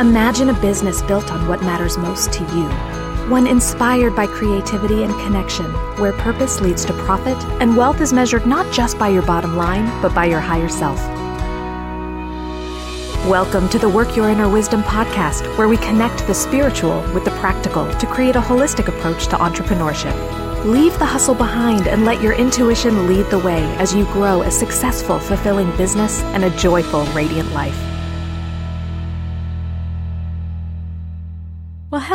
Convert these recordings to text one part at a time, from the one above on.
Imagine a business built on what matters most to you. One inspired by creativity and connection, where purpose leads to profit and wealth is measured not just by your bottom line, but by your higher self. Welcome to the Work Your Inner Wisdom podcast, where we connect the spiritual with the practical to create a holistic approach to entrepreneurship. Leave the hustle behind and let your intuition lead the way as you grow a successful, fulfilling business and a joyful, radiant life.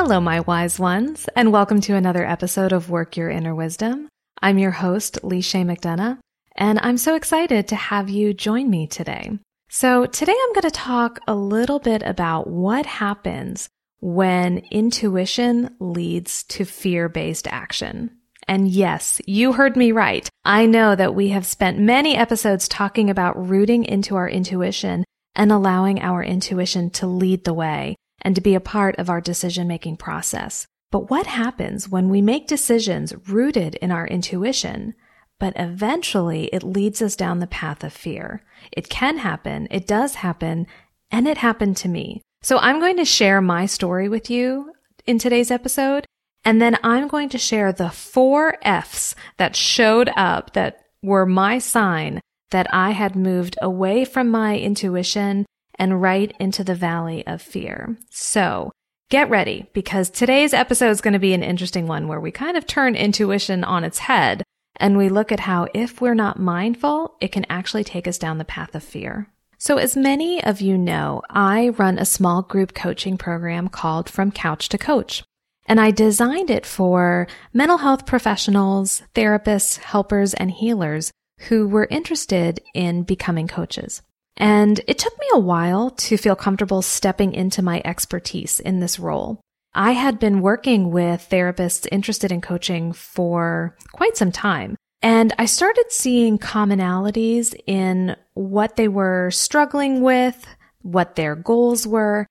Hello, my wise ones, and welcome to another episode of Work Your Inner Wisdom. I'm your host, Lee Chaix McDonough, and I'm so excited to have you join me today. So today I'm going to talk a little bit about what happens when intuition leads to fear-based action. And yes, you heard me right. I know that we have spent many episodes talking about rooting into our intuition and allowing our intuition to lead the way and to be a part of our decision making process. But what happens when we make decisions rooted in our intuition, but eventually it leads us down the path of fear? It can happen. It does happen. And it happened to me. So I'm going to share my story with you in today's episode. And then I'm going to share the four F's that showed up that were my sign that I had moved away from my intuition and right into the valley of fear. So get ready because today's episode is going to be an interesting one where we kind of turn intuition on its head and we look at how if we're not mindful, it can actually take us down the path of fear. So as many of you know, I run a small group coaching program called From Couch to Coach. And I designed it for mental health professionals, therapists, helpers, and healers who were interested in becoming coaches. And it took me a while to feel comfortable stepping into my expertise in this role. I had been working with therapists interested in coaching for quite some time. And I started seeing commonalities in what they were struggling with, what their goals were.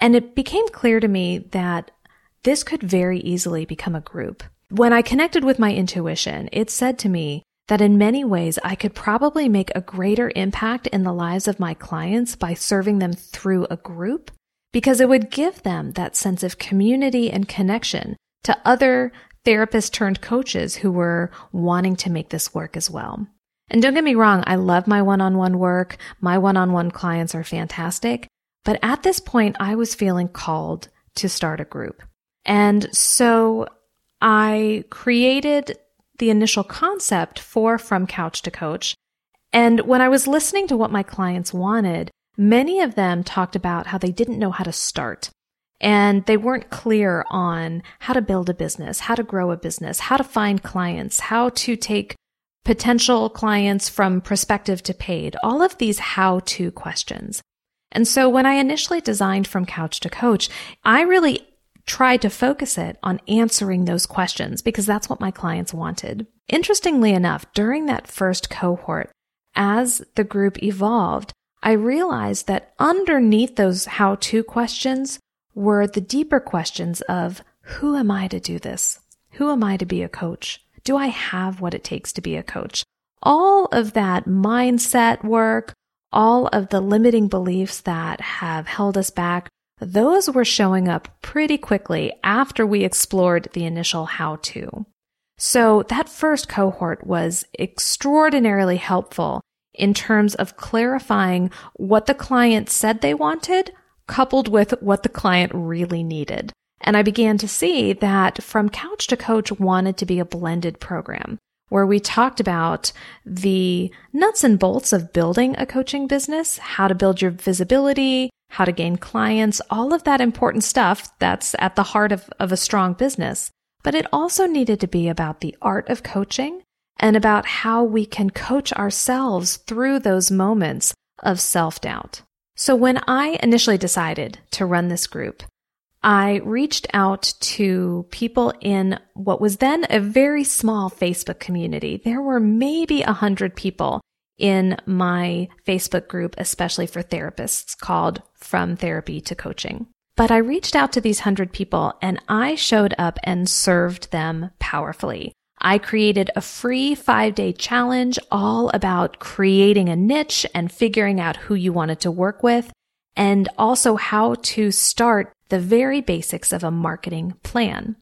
And it became clear to me that this could very easily become a group. When I connected with my intuition, it said to me, that in many ways I could probably make a greater impact in the lives of my clients by serving them through a group because it would give them that sense of community and connection to other therapists turned coaches who were wanting to make this work as well. And don't get me wrong, I love my one-on-one work. My one-on-one clients are fantastic. But at this point, I was feeling called to start a group. And so I created the initial concept for From Couch to Coach. And when I was listening to what my clients wanted, many of them talked about how they didn't know how to start. And they weren't clear on how to build a business, how to grow a business, how to find clients, how to take potential clients from prospective to paid, all of these how to questions. And so when I initially designed From Couch to Coach, I really tried to focus it on answering those questions because that's what my clients wanted. Interestingly enough, during that first cohort, as the group evolved, I realized that underneath those how to questions were the deeper questions of who am I to do this? Who am I to be a coach? Do I have what it takes to be a coach? All of that mindset work, all of the limiting beliefs that have held us back those were showing up pretty quickly after we explored the initial how to. So that first cohort was extraordinarily helpful in terms of clarifying what the client said they wanted coupled with what the client really needed. And I began to see that From Couch to Coach wanted to be a blended program where we talked about the nuts and bolts of building a coaching business, how to build your visibility, how to gain clients, all of that important stuff that's at the heart of, of a strong business. But it also needed to be about the art of coaching and about how we can coach ourselves through those moments of self doubt. So when I initially decided to run this group, I reached out to people in what was then a very small Facebook community. There were maybe a hundred people in my Facebook group, especially for therapists called From Therapy to Coaching. But I reached out to these hundred people and I showed up and served them powerfully. I created a free five day challenge all about creating a niche and figuring out who you wanted to work with. and also how to start the very basics of a marketing plan.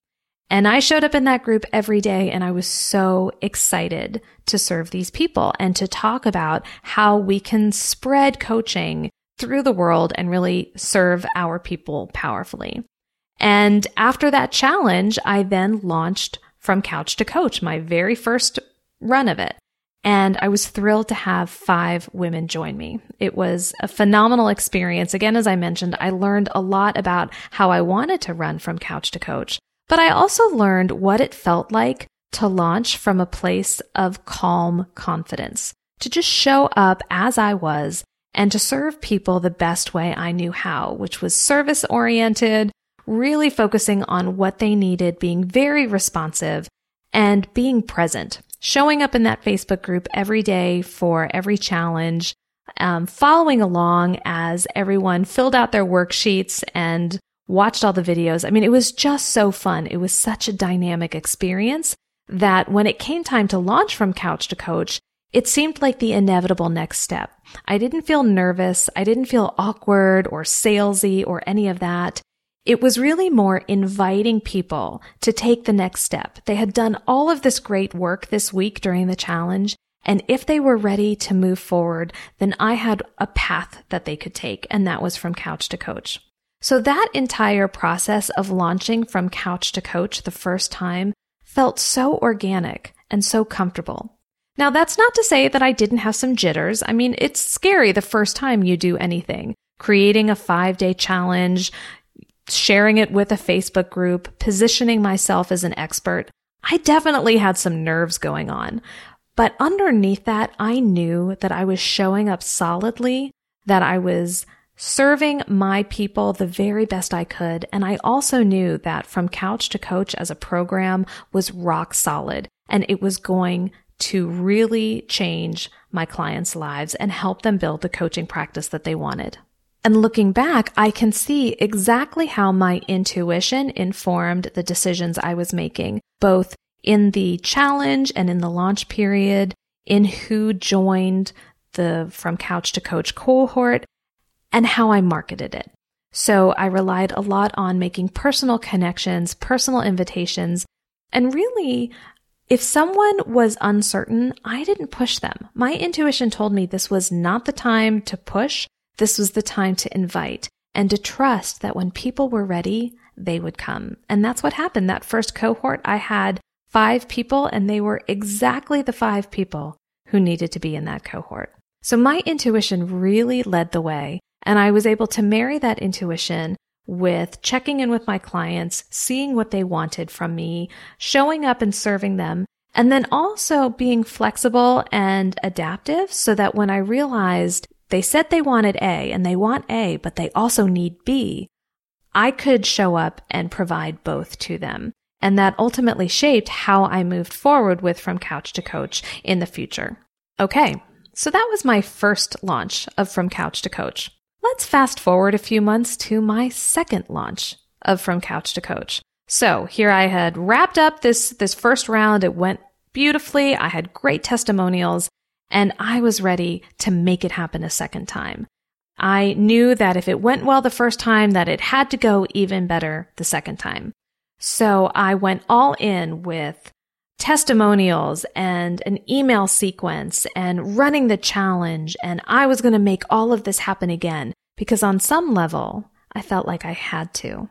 And I showed up in that group every day and I was so excited to serve these people and to talk about how we can spread coaching through the world and really serve our people powerfully. And after that challenge, I then launched from couch to coach, my very first run of it. And I was thrilled to have five women join me. It was a phenomenal experience. Again, as I mentioned, I learned a lot about how I wanted to run from couch to coach, but I also learned what it felt like to launch from a place of calm confidence, to just show up as I was and to serve people the best way I knew how, which was service oriented, really focusing on what they needed, being very responsive and being present showing up in that Facebook group every day for every challenge, um, following along as everyone filled out their worksheets and watched all the videos. I mean, it was just so fun. It was such a dynamic experience that when it came time to launch from couch to coach, it seemed like the inevitable next step. I didn't feel nervous. I didn't feel awkward or salesy or any of that. It was really more inviting people to take the next step. They had done all of this great work this week during the challenge. And if they were ready to move forward, then I had a path that they could take. And that was from couch to coach. So that entire process of launching from couch to coach the first time felt so organic and so comfortable. Now that's not to say that I didn't have some jitters. I mean, it's scary the first time you do anything. Creating a five day challenge, sharing it with a Facebook group, positioning myself as an expert, I definitely had some nerves going on. But underneath that, I knew that I was showing up solidly, that I was serving my people the very best I could. And I also knew that from couch to coach as a program was rock solid and it was going to really change my clients' lives and help them build the coaching practice that they wanted. And looking back, I can see exactly how my intuition informed the decisions I was making, both in the challenge and in the launch period, in who joined the from couch to coach cohort, and how I marketed it. So I relied a lot on making personal connections, personal invitations, and really, if someone was uncertain, I didn't push them. My intuition told me this was not the time to push. This was the time to invite and to trust that when people were ready, they would come. And that's what happened. That first cohort, I had five people and they were exactly the five people who needed to be in that cohort. So my intuition really led the way and I was able to marry that intuition with checking in with my clients, seeing what they wanted from me, showing up and serving them, and then also being flexible and adaptive so that when I realized they said they wanted A and they want A, but they also need B. I could show up and provide both to them. And that ultimately shaped how I moved forward with From Couch to Coach in the future. Okay. So that was my first launch of From Couch to Coach. Let's fast forward a few months to my second launch of From Couch to Coach. So here I had wrapped up this, this first round. It went beautifully. I had great testimonials and I was ready to make it happen a second time. I knew that if it went well the first time, that it had to go even better the second time. So I went all in with testimonials and an email sequence and running the challenge. And I was going to make all of this happen again because on some level, I felt like I had to.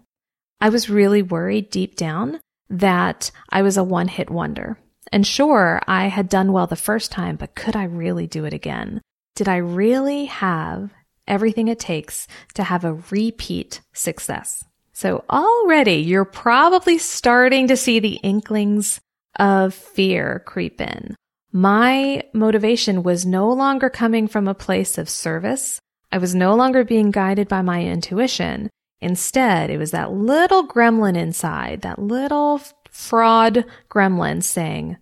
I was really worried deep down that I was a one hit wonder. And sure, I had done well the first time, but could I really do it again? Did I really have everything it takes to have a repeat success? So already you're probably starting to see the inklings of fear creep in. My motivation was no longer coming from a place of service. I was no longer being guided by my intuition. Instead, it was that little gremlin inside, that little fraud gremlin saying,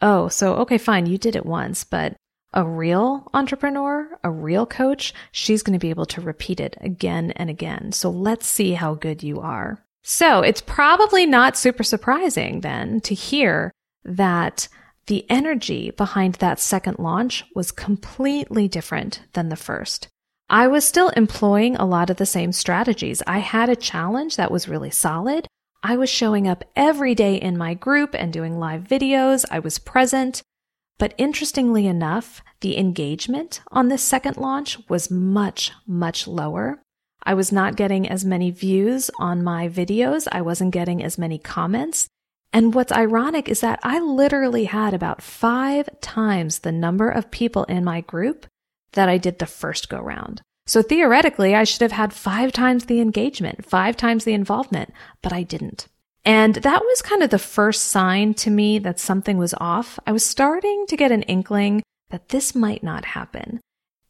Oh, so okay, fine, you did it once, but a real entrepreneur, a real coach, she's going to be able to repeat it again and again. So let's see how good you are. So it's probably not super surprising then to hear that the energy behind that second launch was completely different than the first. I was still employing a lot of the same strategies. I had a challenge that was really solid. I was showing up every day in my group and doing live videos. I was present. But interestingly enough, the engagement on this second launch was much, much lower. I was not getting as many views on my videos. I wasn't getting as many comments. And what's ironic is that I literally had about five times the number of people in my group that I did the first go round. So theoretically, I should have had five times the engagement, five times the involvement, but I didn't. And that was kind of the first sign to me that something was off. I was starting to get an inkling that this might not happen.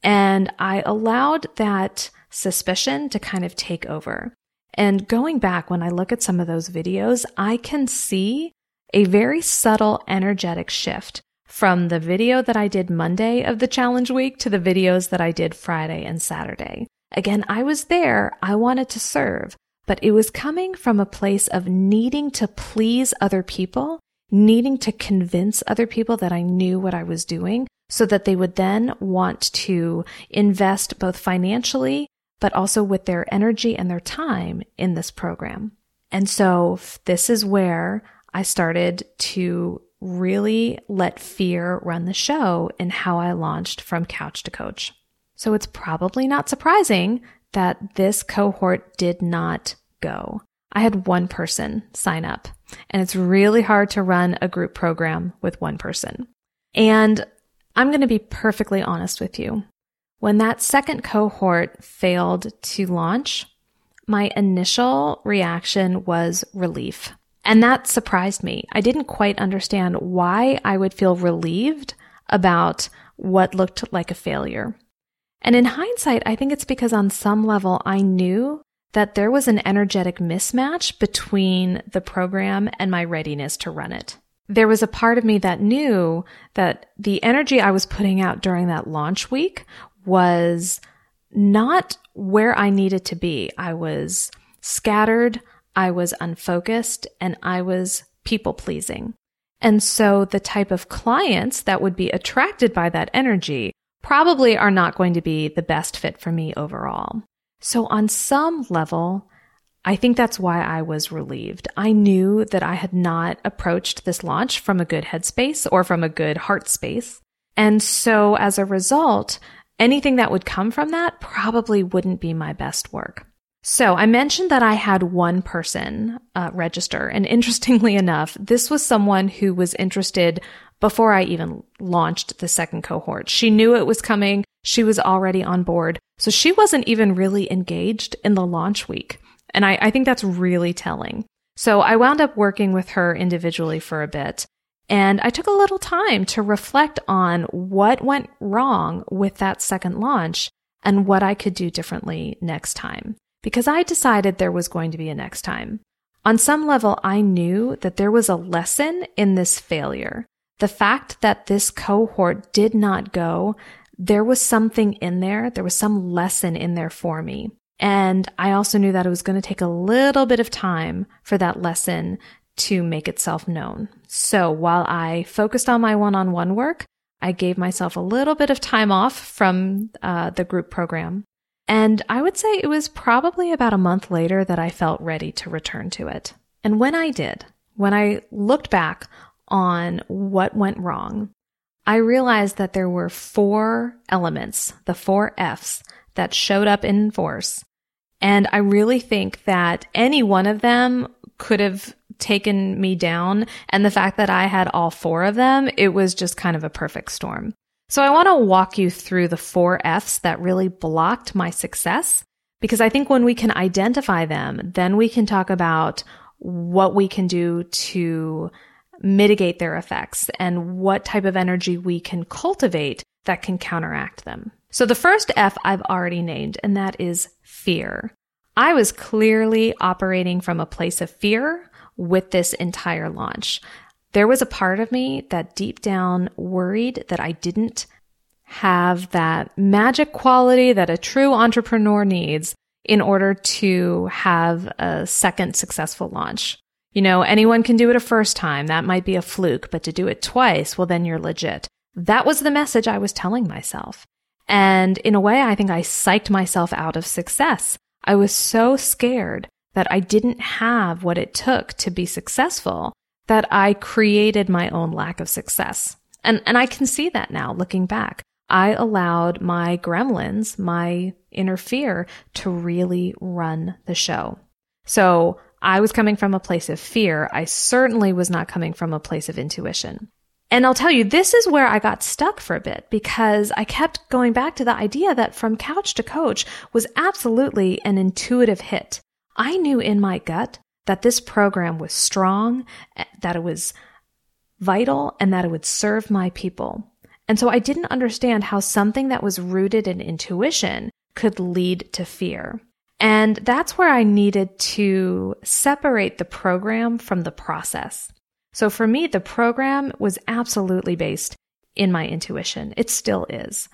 And I allowed that suspicion to kind of take over. And going back, when I look at some of those videos, I can see a very subtle energetic shift from the video that I did Monday of the challenge week to the videos that I did Friday and Saturday. Again, I was there. I wanted to serve, but it was coming from a place of needing to please other people, needing to convince other people that I knew what I was doing so that they would then want to invest both financially, but also with their energy and their time in this program. And so this is where I started to really let fear run the show in how I launched from couch to coach. So it's probably not surprising that this cohort did not go. I had one person sign up and it's really hard to run a group program with one person. And I'm going to be perfectly honest with you. When that second cohort failed to launch, my initial reaction was relief. And that surprised me. I didn't quite understand why I would feel relieved about what looked like a failure. And in hindsight, I think it's because on some level I knew that there was an energetic mismatch between the program and my readiness to run it. There was a part of me that knew that the energy I was putting out during that launch week was not where I needed to be. I was scattered. I was unfocused and I was people pleasing. And so the type of clients that would be attracted by that energy probably are not going to be the best fit for me overall. So on some level, I think that's why I was relieved. I knew that I had not approached this launch from a good headspace or from a good heart space. And so as a result, anything that would come from that probably wouldn't be my best work. So I mentioned that I had one person uh, register. And interestingly enough, this was someone who was interested before I even launched the second cohort. She knew it was coming. She was already on board. So she wasn't even really engaged in the launch week. And I, I think that's really telling. So I wound up working with her individually for a bit. And I took a little time to reflect on what went wrong with that second launch and what I could do differently next time because I decided there was going to be a next time. On some level, I knew that there was a lesson in this failure. The fact that this cohort did not go, there was something in there. There was some lesson in there for me. And I also knew that it was going to take a little bit of time for that lesson to make itself known. So while I focused on my one on one work, I gave myself a little bit of time off from uh, the group program and I would say it was probably about a month later that I felt ready to return to it. And when I did, when I looked back on what went wrong, I realized that there were four elements, the four F's that showed up in force. And I really think that any one of them could have taken me down. And the fact that I had all four of them, it was just kind of a perfect storm. So I want to walk you through the four F's that really blocked my success because I think when we can identify them, then we can talk about what we can do to mitigate their effects and what type of energy we can cultivate that can counteract them. So the first F I've already named, and that is fear. I was clearly operating from a place of fear with this entire launch. There was a part of me that deep down worried that I didn't have that magic quality that a true entrepreneur needs in order to have a second successful launch. You know, anyone can do it a first time. That might be a fluke, but to do it twice, well, then you're legit. That was the message I was telling myself. And in a way, I think I psyched myself out of success. I was so scared that I didn't have what it took to be successful that I created my own lack of success. And, and I can see that now looking back. I allowed my gremlins, my inner fear to really run the show. So I was coming from a place of fear. I certainly was not coming from a place of intuition. And I'll tell you, this is where I got stuck for a bit because I kept going back to the idea that from couch to coach was absolutely an intuitive hit. I knew in my gut that this program was strong, eh, that it was vital, and that it would serve my people. And so I didn't understand how something that was rooted in intuition could lead to fear. And that's where I needed to separate the program from the process. So for me, the program was absolutely based in my intuition. It still is.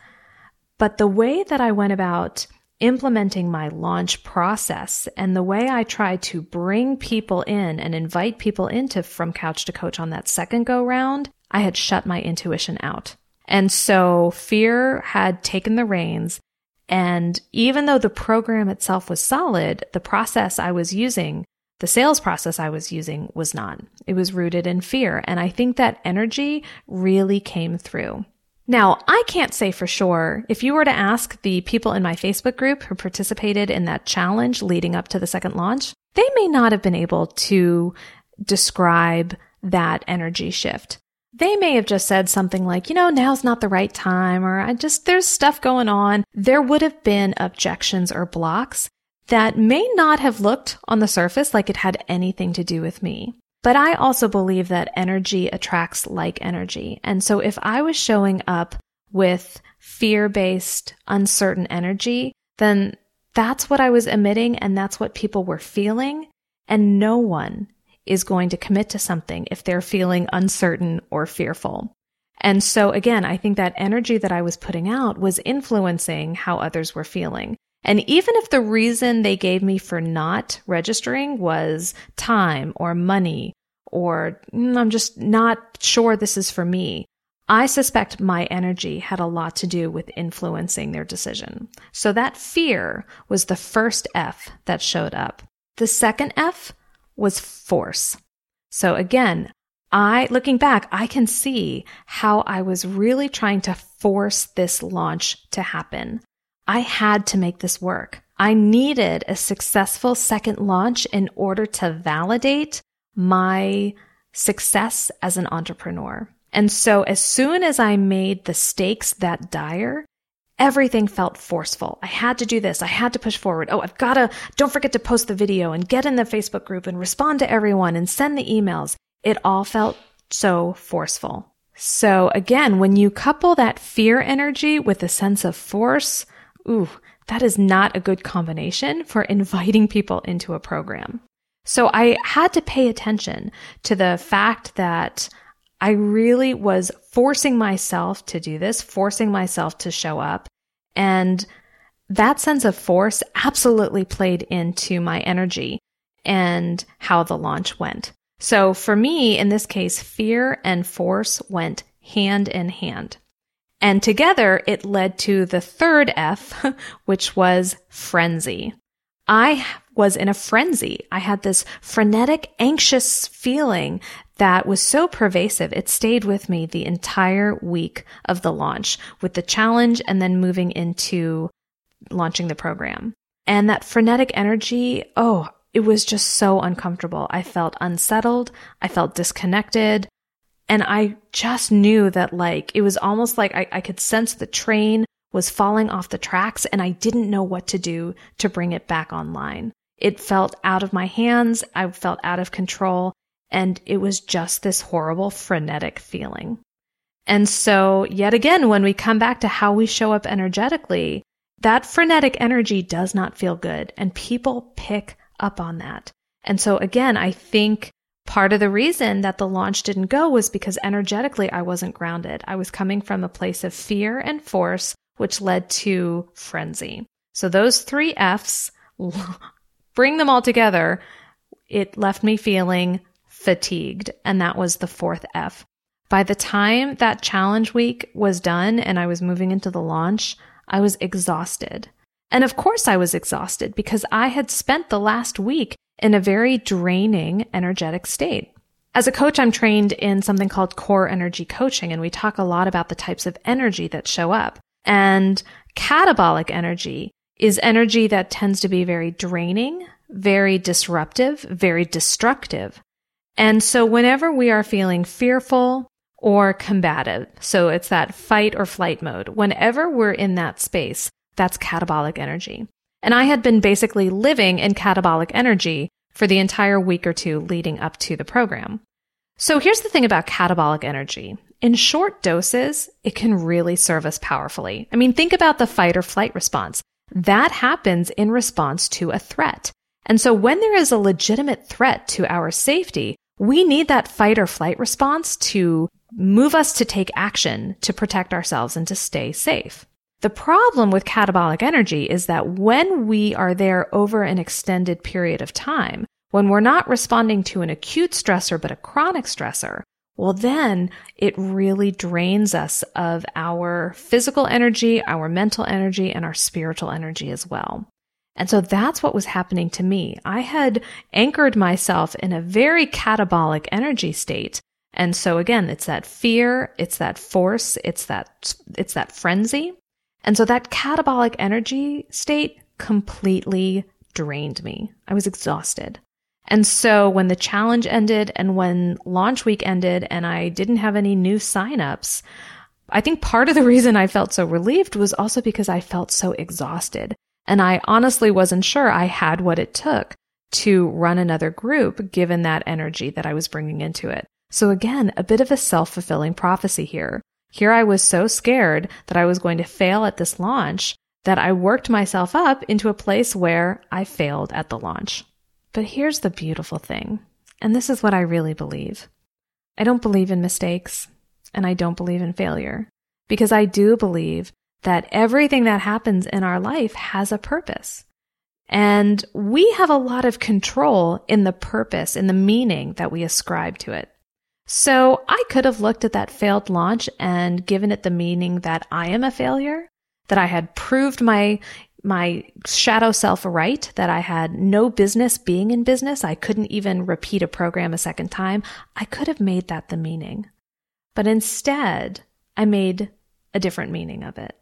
But the way that I went about implementing my launch process and the way I tried to bring people in and invite people into From Couch to Coach on that second go round, I had shut my intuition out. And so fear had taken the reins. And even though the program itself was solid, the process I was using the sales process I was using was not. It was rooted in fear. And I think that energy really came through. Now, I can't say for sure. If you were to ask the people in my Facebook group who participated in that challenge leading up to the second launch, they may not have been able to describe that energy shift. They may have just said something like, you know, now's not the right time, or I just, there's stuff going on. There would have been objections or blocks that may not have looked on the surface like it had anything to do with me. But I also believe that energy attracts like energy. And so if I was showing up with fear based, uncertain energy, then that's what I was emitting and that's what people were feeling. And no one is going to commit to something if they're feeling uncertain or fearful. And so again, I think that energy that I was putting out was influencing how others were feeling. And even if the reason they gave me for not registering was time or money or mm, I'm just not sure this is for me, I suspect my energy had a lot to do with influencing their decision. So that fear was the first F that showed up. The second F was force. So again, I, looking back, I can see how I was really trying to force this launch to happen. I had to make this work. I needed a successful second launch in order to validate my success as an entrepreneur. And so as soon as I made the stakes that dire, everything felt forceful. I had to do this. I had to push forward. Oh, I've got to, don't forget to post the video and get in the Facebook group and respond to everyone and send the emails. It all felt so forceful. So again, when you couple that fear energy with a sense of force, ooh, that is not a good combination for inviting people into a program. So I had to pay attention to the fact that I really was forcing myself to do this, forcing myself to show up. And that sense of force absolutely played into my energy and how the launch went. So for me, in this case, fear and force went hand in hand. And together it led to the third F, which was frenzy. I was in a frenzy. I had this frenetic, anxious feeling that was so pervasive. It stayed with me the entire week of the launch with the challenge and then moving into launching the program. And that frenetic energy, oh, it was just so uncomfortable. I felt unsettled. I felt disconnected. And I just knew that like, it was almost like I, I could sense the train was falling off the tracks and I didn't know what to do to bring it back online. It felt out of my hands. I felt out of control and it was just this horrible frenetic feeling. And so yet again, when we come back to how we show up energetically, that frenetic energy does not feel good and people pick up on that. And so again, I think Part of the reason that the launch didn't go was because energetically I wasn't grounded. I was coming from a place of fear and force, which led to frenzy. So those three F's, bring them all together, it left me feeling fatigued. And that was the fourth F. By the time that challenge week was done and I was moving into the launch, I was exhausted. And of course I was exhausted because I had spent the last week in a very draining energetic state. As a coach, I'm trained in something called core energy coaching, and we talk a lot about the types of energy that show up. And catabolic energy is energy that tends to be very draining, very disruptive, very destructive. And so whenever we are feeling fearful or combative, so it's that fight or flight mode, whenever we're in that space, that's catabolic energy. And I had been basically living in catabolic energy for the entire week or two leading up to the program. So here's the thing about catabolic energy. In short doses, it can really serve us powerfully. I mean, think about the fight or flight response. That happens in response to a threat. And so when there is a legitimate threat to our safety, we need that fight or flight response to move us to take action to protect ourselves and to stay safe. The problem with catabolic energy is that when we are there over an extended period of time, when we're not responding to an acute stressor, but a chronic stressor, well, then it really drains us of our physical energy, our mental energy, and our spiritual energy as well. And so that's what was happening to me. I had anchored myself in a very catabolic energy state. And so again, it's that fear, it's that force, it's that, it's that frenzy. And so that catabolic energy state completely drained me. I was exhausted. And so when the challenge ended and when launch week ended and I didn't have any new signups, I think part of the reason I felt so relieved was also because I felt so exhausted. And I honestly wasn't sure I had what it took to run another group given that energy that I was bringing into it. So again, a bit of a self-fulfilling prophecy here. Here I was so scared that I was going to fail at this launch that I worked myself up into a place where I failed at the launch. But here's the beautiful thing, and this is what I really believe. I don't believe in mistakes, and I don't believe in failure, because I do believe that everything that happens in our life has a purpose. And we have a lot of control in the purpose, in the meaning that we ascribe to it. So I could have looked at that failed launch and given it the meaning that I am a failure, that I had proved my my shadow self right, that I had no business being in business. I couldn't even repeat a program a second time. I could have made that the meaning. But instead, I made a different meaning of it.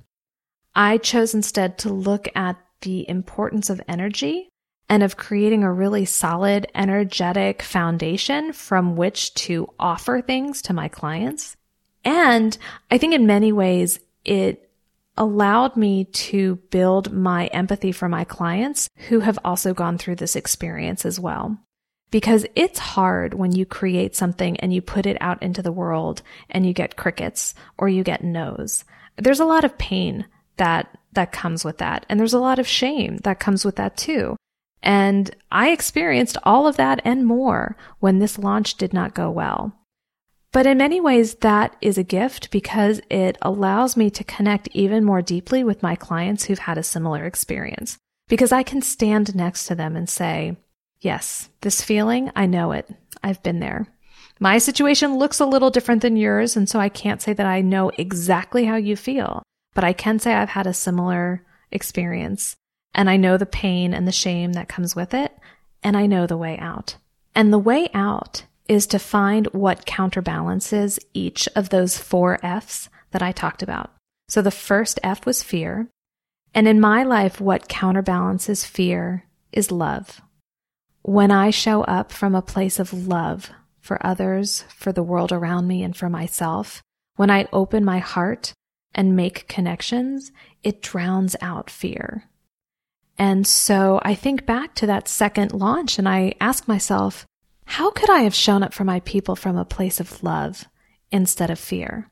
I chose instead to look at the importance of energy and of creating a really solid, energetic foundation from which to offer things to my clients. And I think in many ways, it allowed me to build my empathy for my clients who have also gone through this experience as well. Because it's hard when you create something and you put it out into the world and you get crickets or you get no's. There's a lot of pain that, that comes with that. And there's a lot of shame that comes with that too. And I experienced all of that and more when this launch did not go well. But in many ways, that is a gift because it allows me to connect even more deeply with my clients who've had a similar experience. Because I can stand next to them and say, yes, this feeling, I know it. I've been there. My situation looks a little different than yours, and so I can't say that I know exactly how you feel, but I can say I've had a similar experience. And I know the pain and the shame that comes with it. And I know the way out. And the way out is to find what counterbalances each of those four F's that I talked about. So the first F was fear. And in my life, what counterbalances fear is love. When I show up from a place of love for others, for the world around me, and for myself, when I open my heart and make connections, it drowns out fear. And so I think back to that second launch and I ask myself, how could I have shown up for my people from a place of love instead of fear?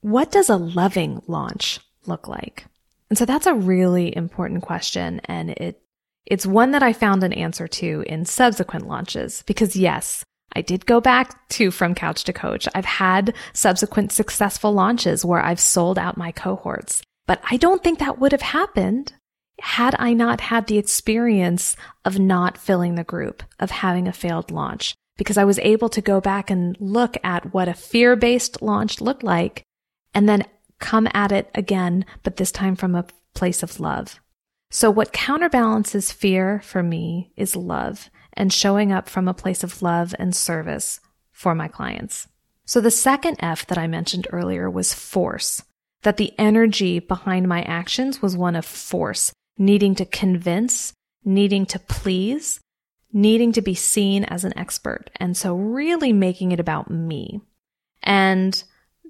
What does a loving launch look like? And so that's a really important question. And it, it's one that I found an answer to in subsequent launches because yes, I did go back to from couch to coach. I've had subsequent successful launches where I've sold out my cohorts, but I don't think that would have happened had I not had the experience of not filling the group, of having a failed launch, because I was able to go back and look at what a fear based launch looked like and then come at it again, but this time from a place of love. So what counterbalances fear for me is love and showing up from a place of love and service for my clients. So the second F that I mentioned earlier was force, that the energy behind my actions was one of force, needing to convince, needing to please, needing to be seen as an expert. And so really making it about me. And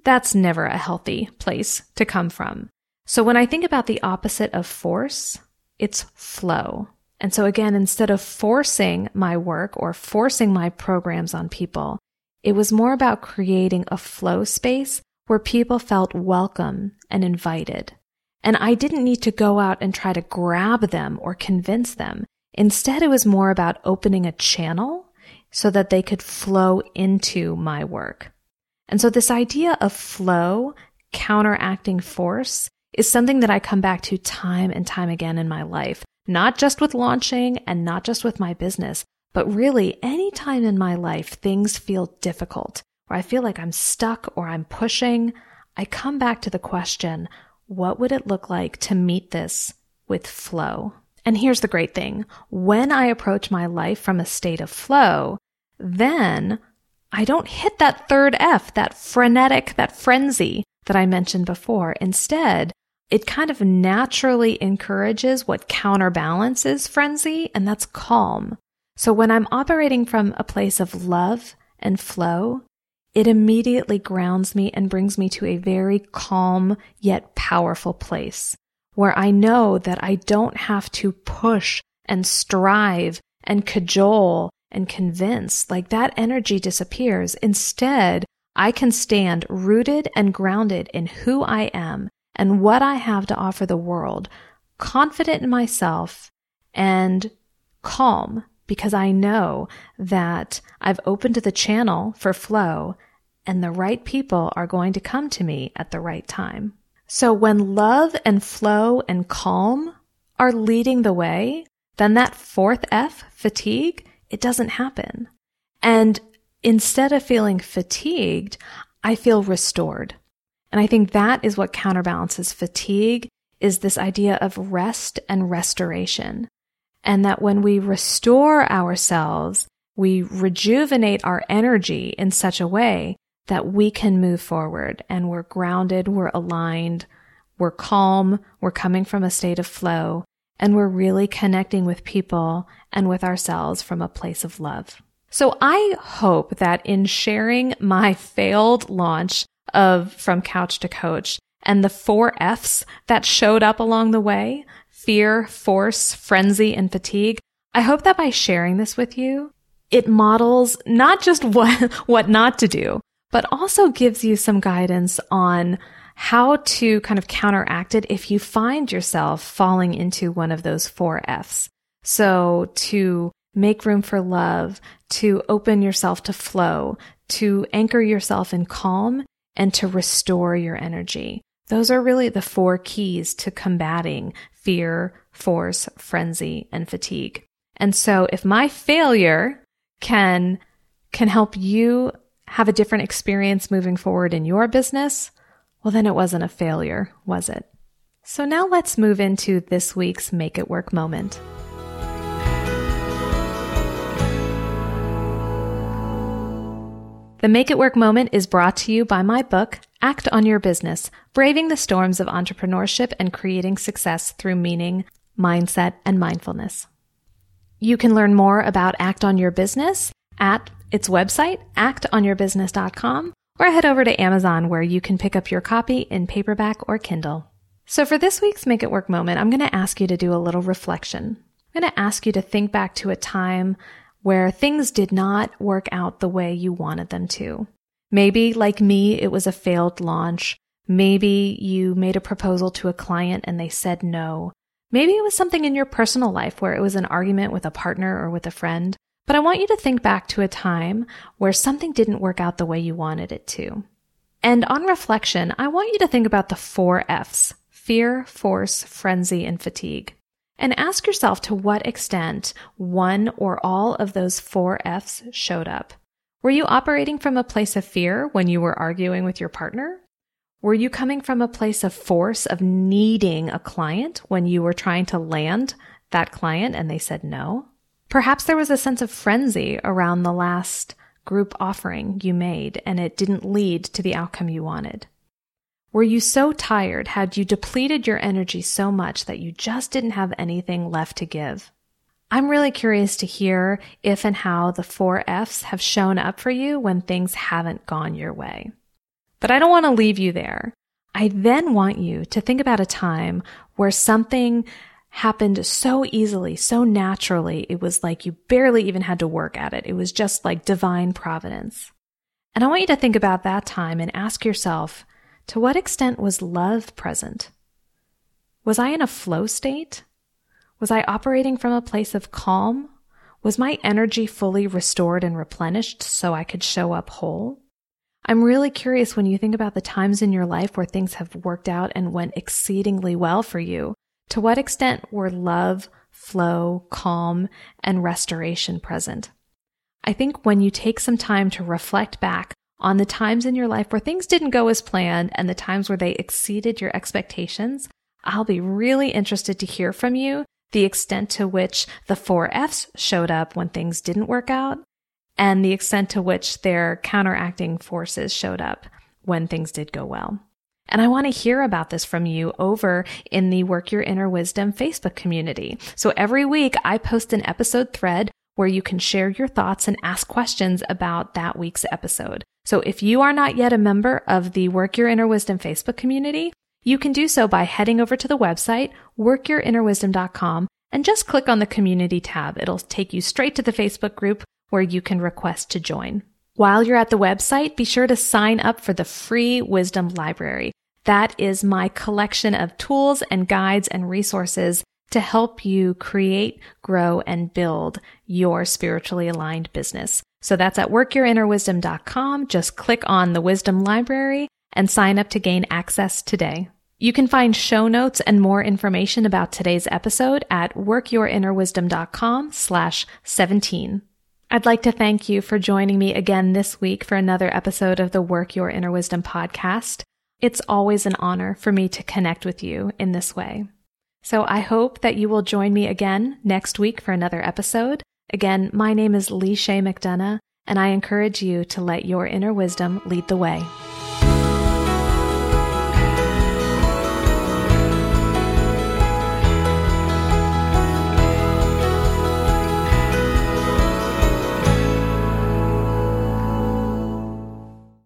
that's never a healthy place to come from. So when I think about the opposite of force, it's flow. And so again, instead of forcing my work or forcing my programs on people, it was more about creating a flow space where people felt welcome and invited. And I didn't need to go out and try to grab them or convince them. Instead, it was more about opening a channel so that they could flow into my work. And so this idea of flow, counteracting force, is something that I come back to time and time again in my life, not just with launching and not just with my business, but really any time in my life things feel difficult, or I feel like I'm stuck or I'm pushing, I come back to the question, what would it look like to meet this with flow? And here's the great thing. When I approach my life from a state of flow, then I don't hit that third F, that frenetic, that frenzy that I mentioned before. Instead, it kind of naturally encourages what counterbalances frenzy, and that's calm. So when I'm operating from a place of love and flow, it immediately grounds me and brings me to a very calm yet powerful place where I know that I don't have to push and strive and cajole and convince. Like that energy disappears. Instead, I can stand rooted and grounded in who I am and what I have to offer the world, confident in myself and calm because I know that I've opened the channel for flow and the right people are going to come to me at the right time. So when love and flow and calm are leading the way, then that fourth F, fatigue, it doesn't happen. And instead of feeling fatigued, I feel restored. And I think that is what counterbalances fatigue is this idea of rest and restoration. And that when we restore ourselves, we rejuvenate our energy in such a way that we can move forward and we're grounded, we're aligned, we're calm, we're coming from a state of flow, and we're really connecting with people and with ourselves from a place of love. So I hope that in sharing my failed launch of From Couch to Coach and the four F's that showed up along the way, fear, force, frenzy, and fatigue, I hope that by sharing this with you, it models not just what, what not to do, but also gives you some guidance on how to kind of counteract it if you find yourself falling into one of those four F's. So to make room for love, to open yourself to flow, to anchor yourself in calm, and to restore your energy. Those are really the four keys to combating fear, force, frenzy, and fatigue. And so if my failure can, can help you have a different experience moving forward in your business, well, then it wasn't a failure, was it? So now let's move into this week's Make It Work moment. The Make It Work moment is brought to you by my book, Act on Your Business Braving the Storms of Entrepreneurship and Creating Success Through Meaning, Mindset, and Mindfulness. You can learn more about Act on Your Business at its website, actonyourbusiness.com, or head over to Amazon where you can pick up your copy in paperback or Kindle. So for this week's Make It Work moment, I'm going to ask you to do a little reflection. I'm going to ask you to think back to a time where things did not work out the way you wanted them to. Maybe, like me, it was a failed launch. Maybe you made a proposal to a client and they said no. Maybe it was something in your personal life where it was an argument with a partner or with a friend. But I want you to think back to a time where something didn't work out the way you wanted it to. And on reflection, I want you to think about the four F's fear, force, frenzy, and fatigue. And ask yourself to what extent one or all of those four F's showed up. Were you operating from a place of fear when you were arguing with your partner? Were you coming from a place of force of needing a client when you were trying to land that client and they said no? Perhaps there was a sense of frenzy around the last group offering you made and it didn't lead to the outcome you wanted. Were you so tired? Had you depleted your energy so much that you just didn't have anything left to give? I'm really curious to hear if and how the four F's have shown up for you when things haven't gone your way. But I don't want to leave you there. I then want you to think about a time where something happened so easily, so naturally. It was like you barely even had to work at it. It was just like divine providence. And I want you to think about that time and ask yourself, to what extent was love present? Was I in a flow state? Was I operating from a place of calm? Was my energy fully restored and replenished so I could show up whole? I'm really curious when you think about the times in your life where things have worked out and went exceedingly well for you. To what extent were love, flow, calm, and restoration present? I think when you take some time to reflect back on the times in your life where things didn't go as planned and the times where they exceeded your expectations, I'll be really interested to hear from you the extent to which the four F's showed up when things didn't work out and the extent to which their counteracting forces showed up when things did go well. And I want to hear about this from you over in the Work Your Inner Wisdom Facebook community. So every week I post an episode thread where you can share your thoughts and ask questions about that week's episode. So if you are not yet a member of the Work Your Inner Wisdom Facebook community, you can do so by heading over to the website, workyourinnerwisdom.com, and just click on the community tab. It'll take you straight to the Facebook group where you can request to join. While you're at the website, be sure to sign up for the free wisdom library. That is my collection of tools and guides and resources to help you create, grow, and build your spiritually aligned business. So that's at workyourinnerwisdom.com. Just click on the wisdom library and sign up to gain access today. You can find show notes and more information about today's episode at workyourinnerwisdom.com slash 17. I'd like to thank you for joining me again this week for another episode of the Work Your Inner Wisdom podcast. It's always an honor for me to connect with you in this way. So I hope that you will join me again next week for another episode. Again, my name is Lee Chaix McDonough, and I encourage you to let your inner wisdom lead the way.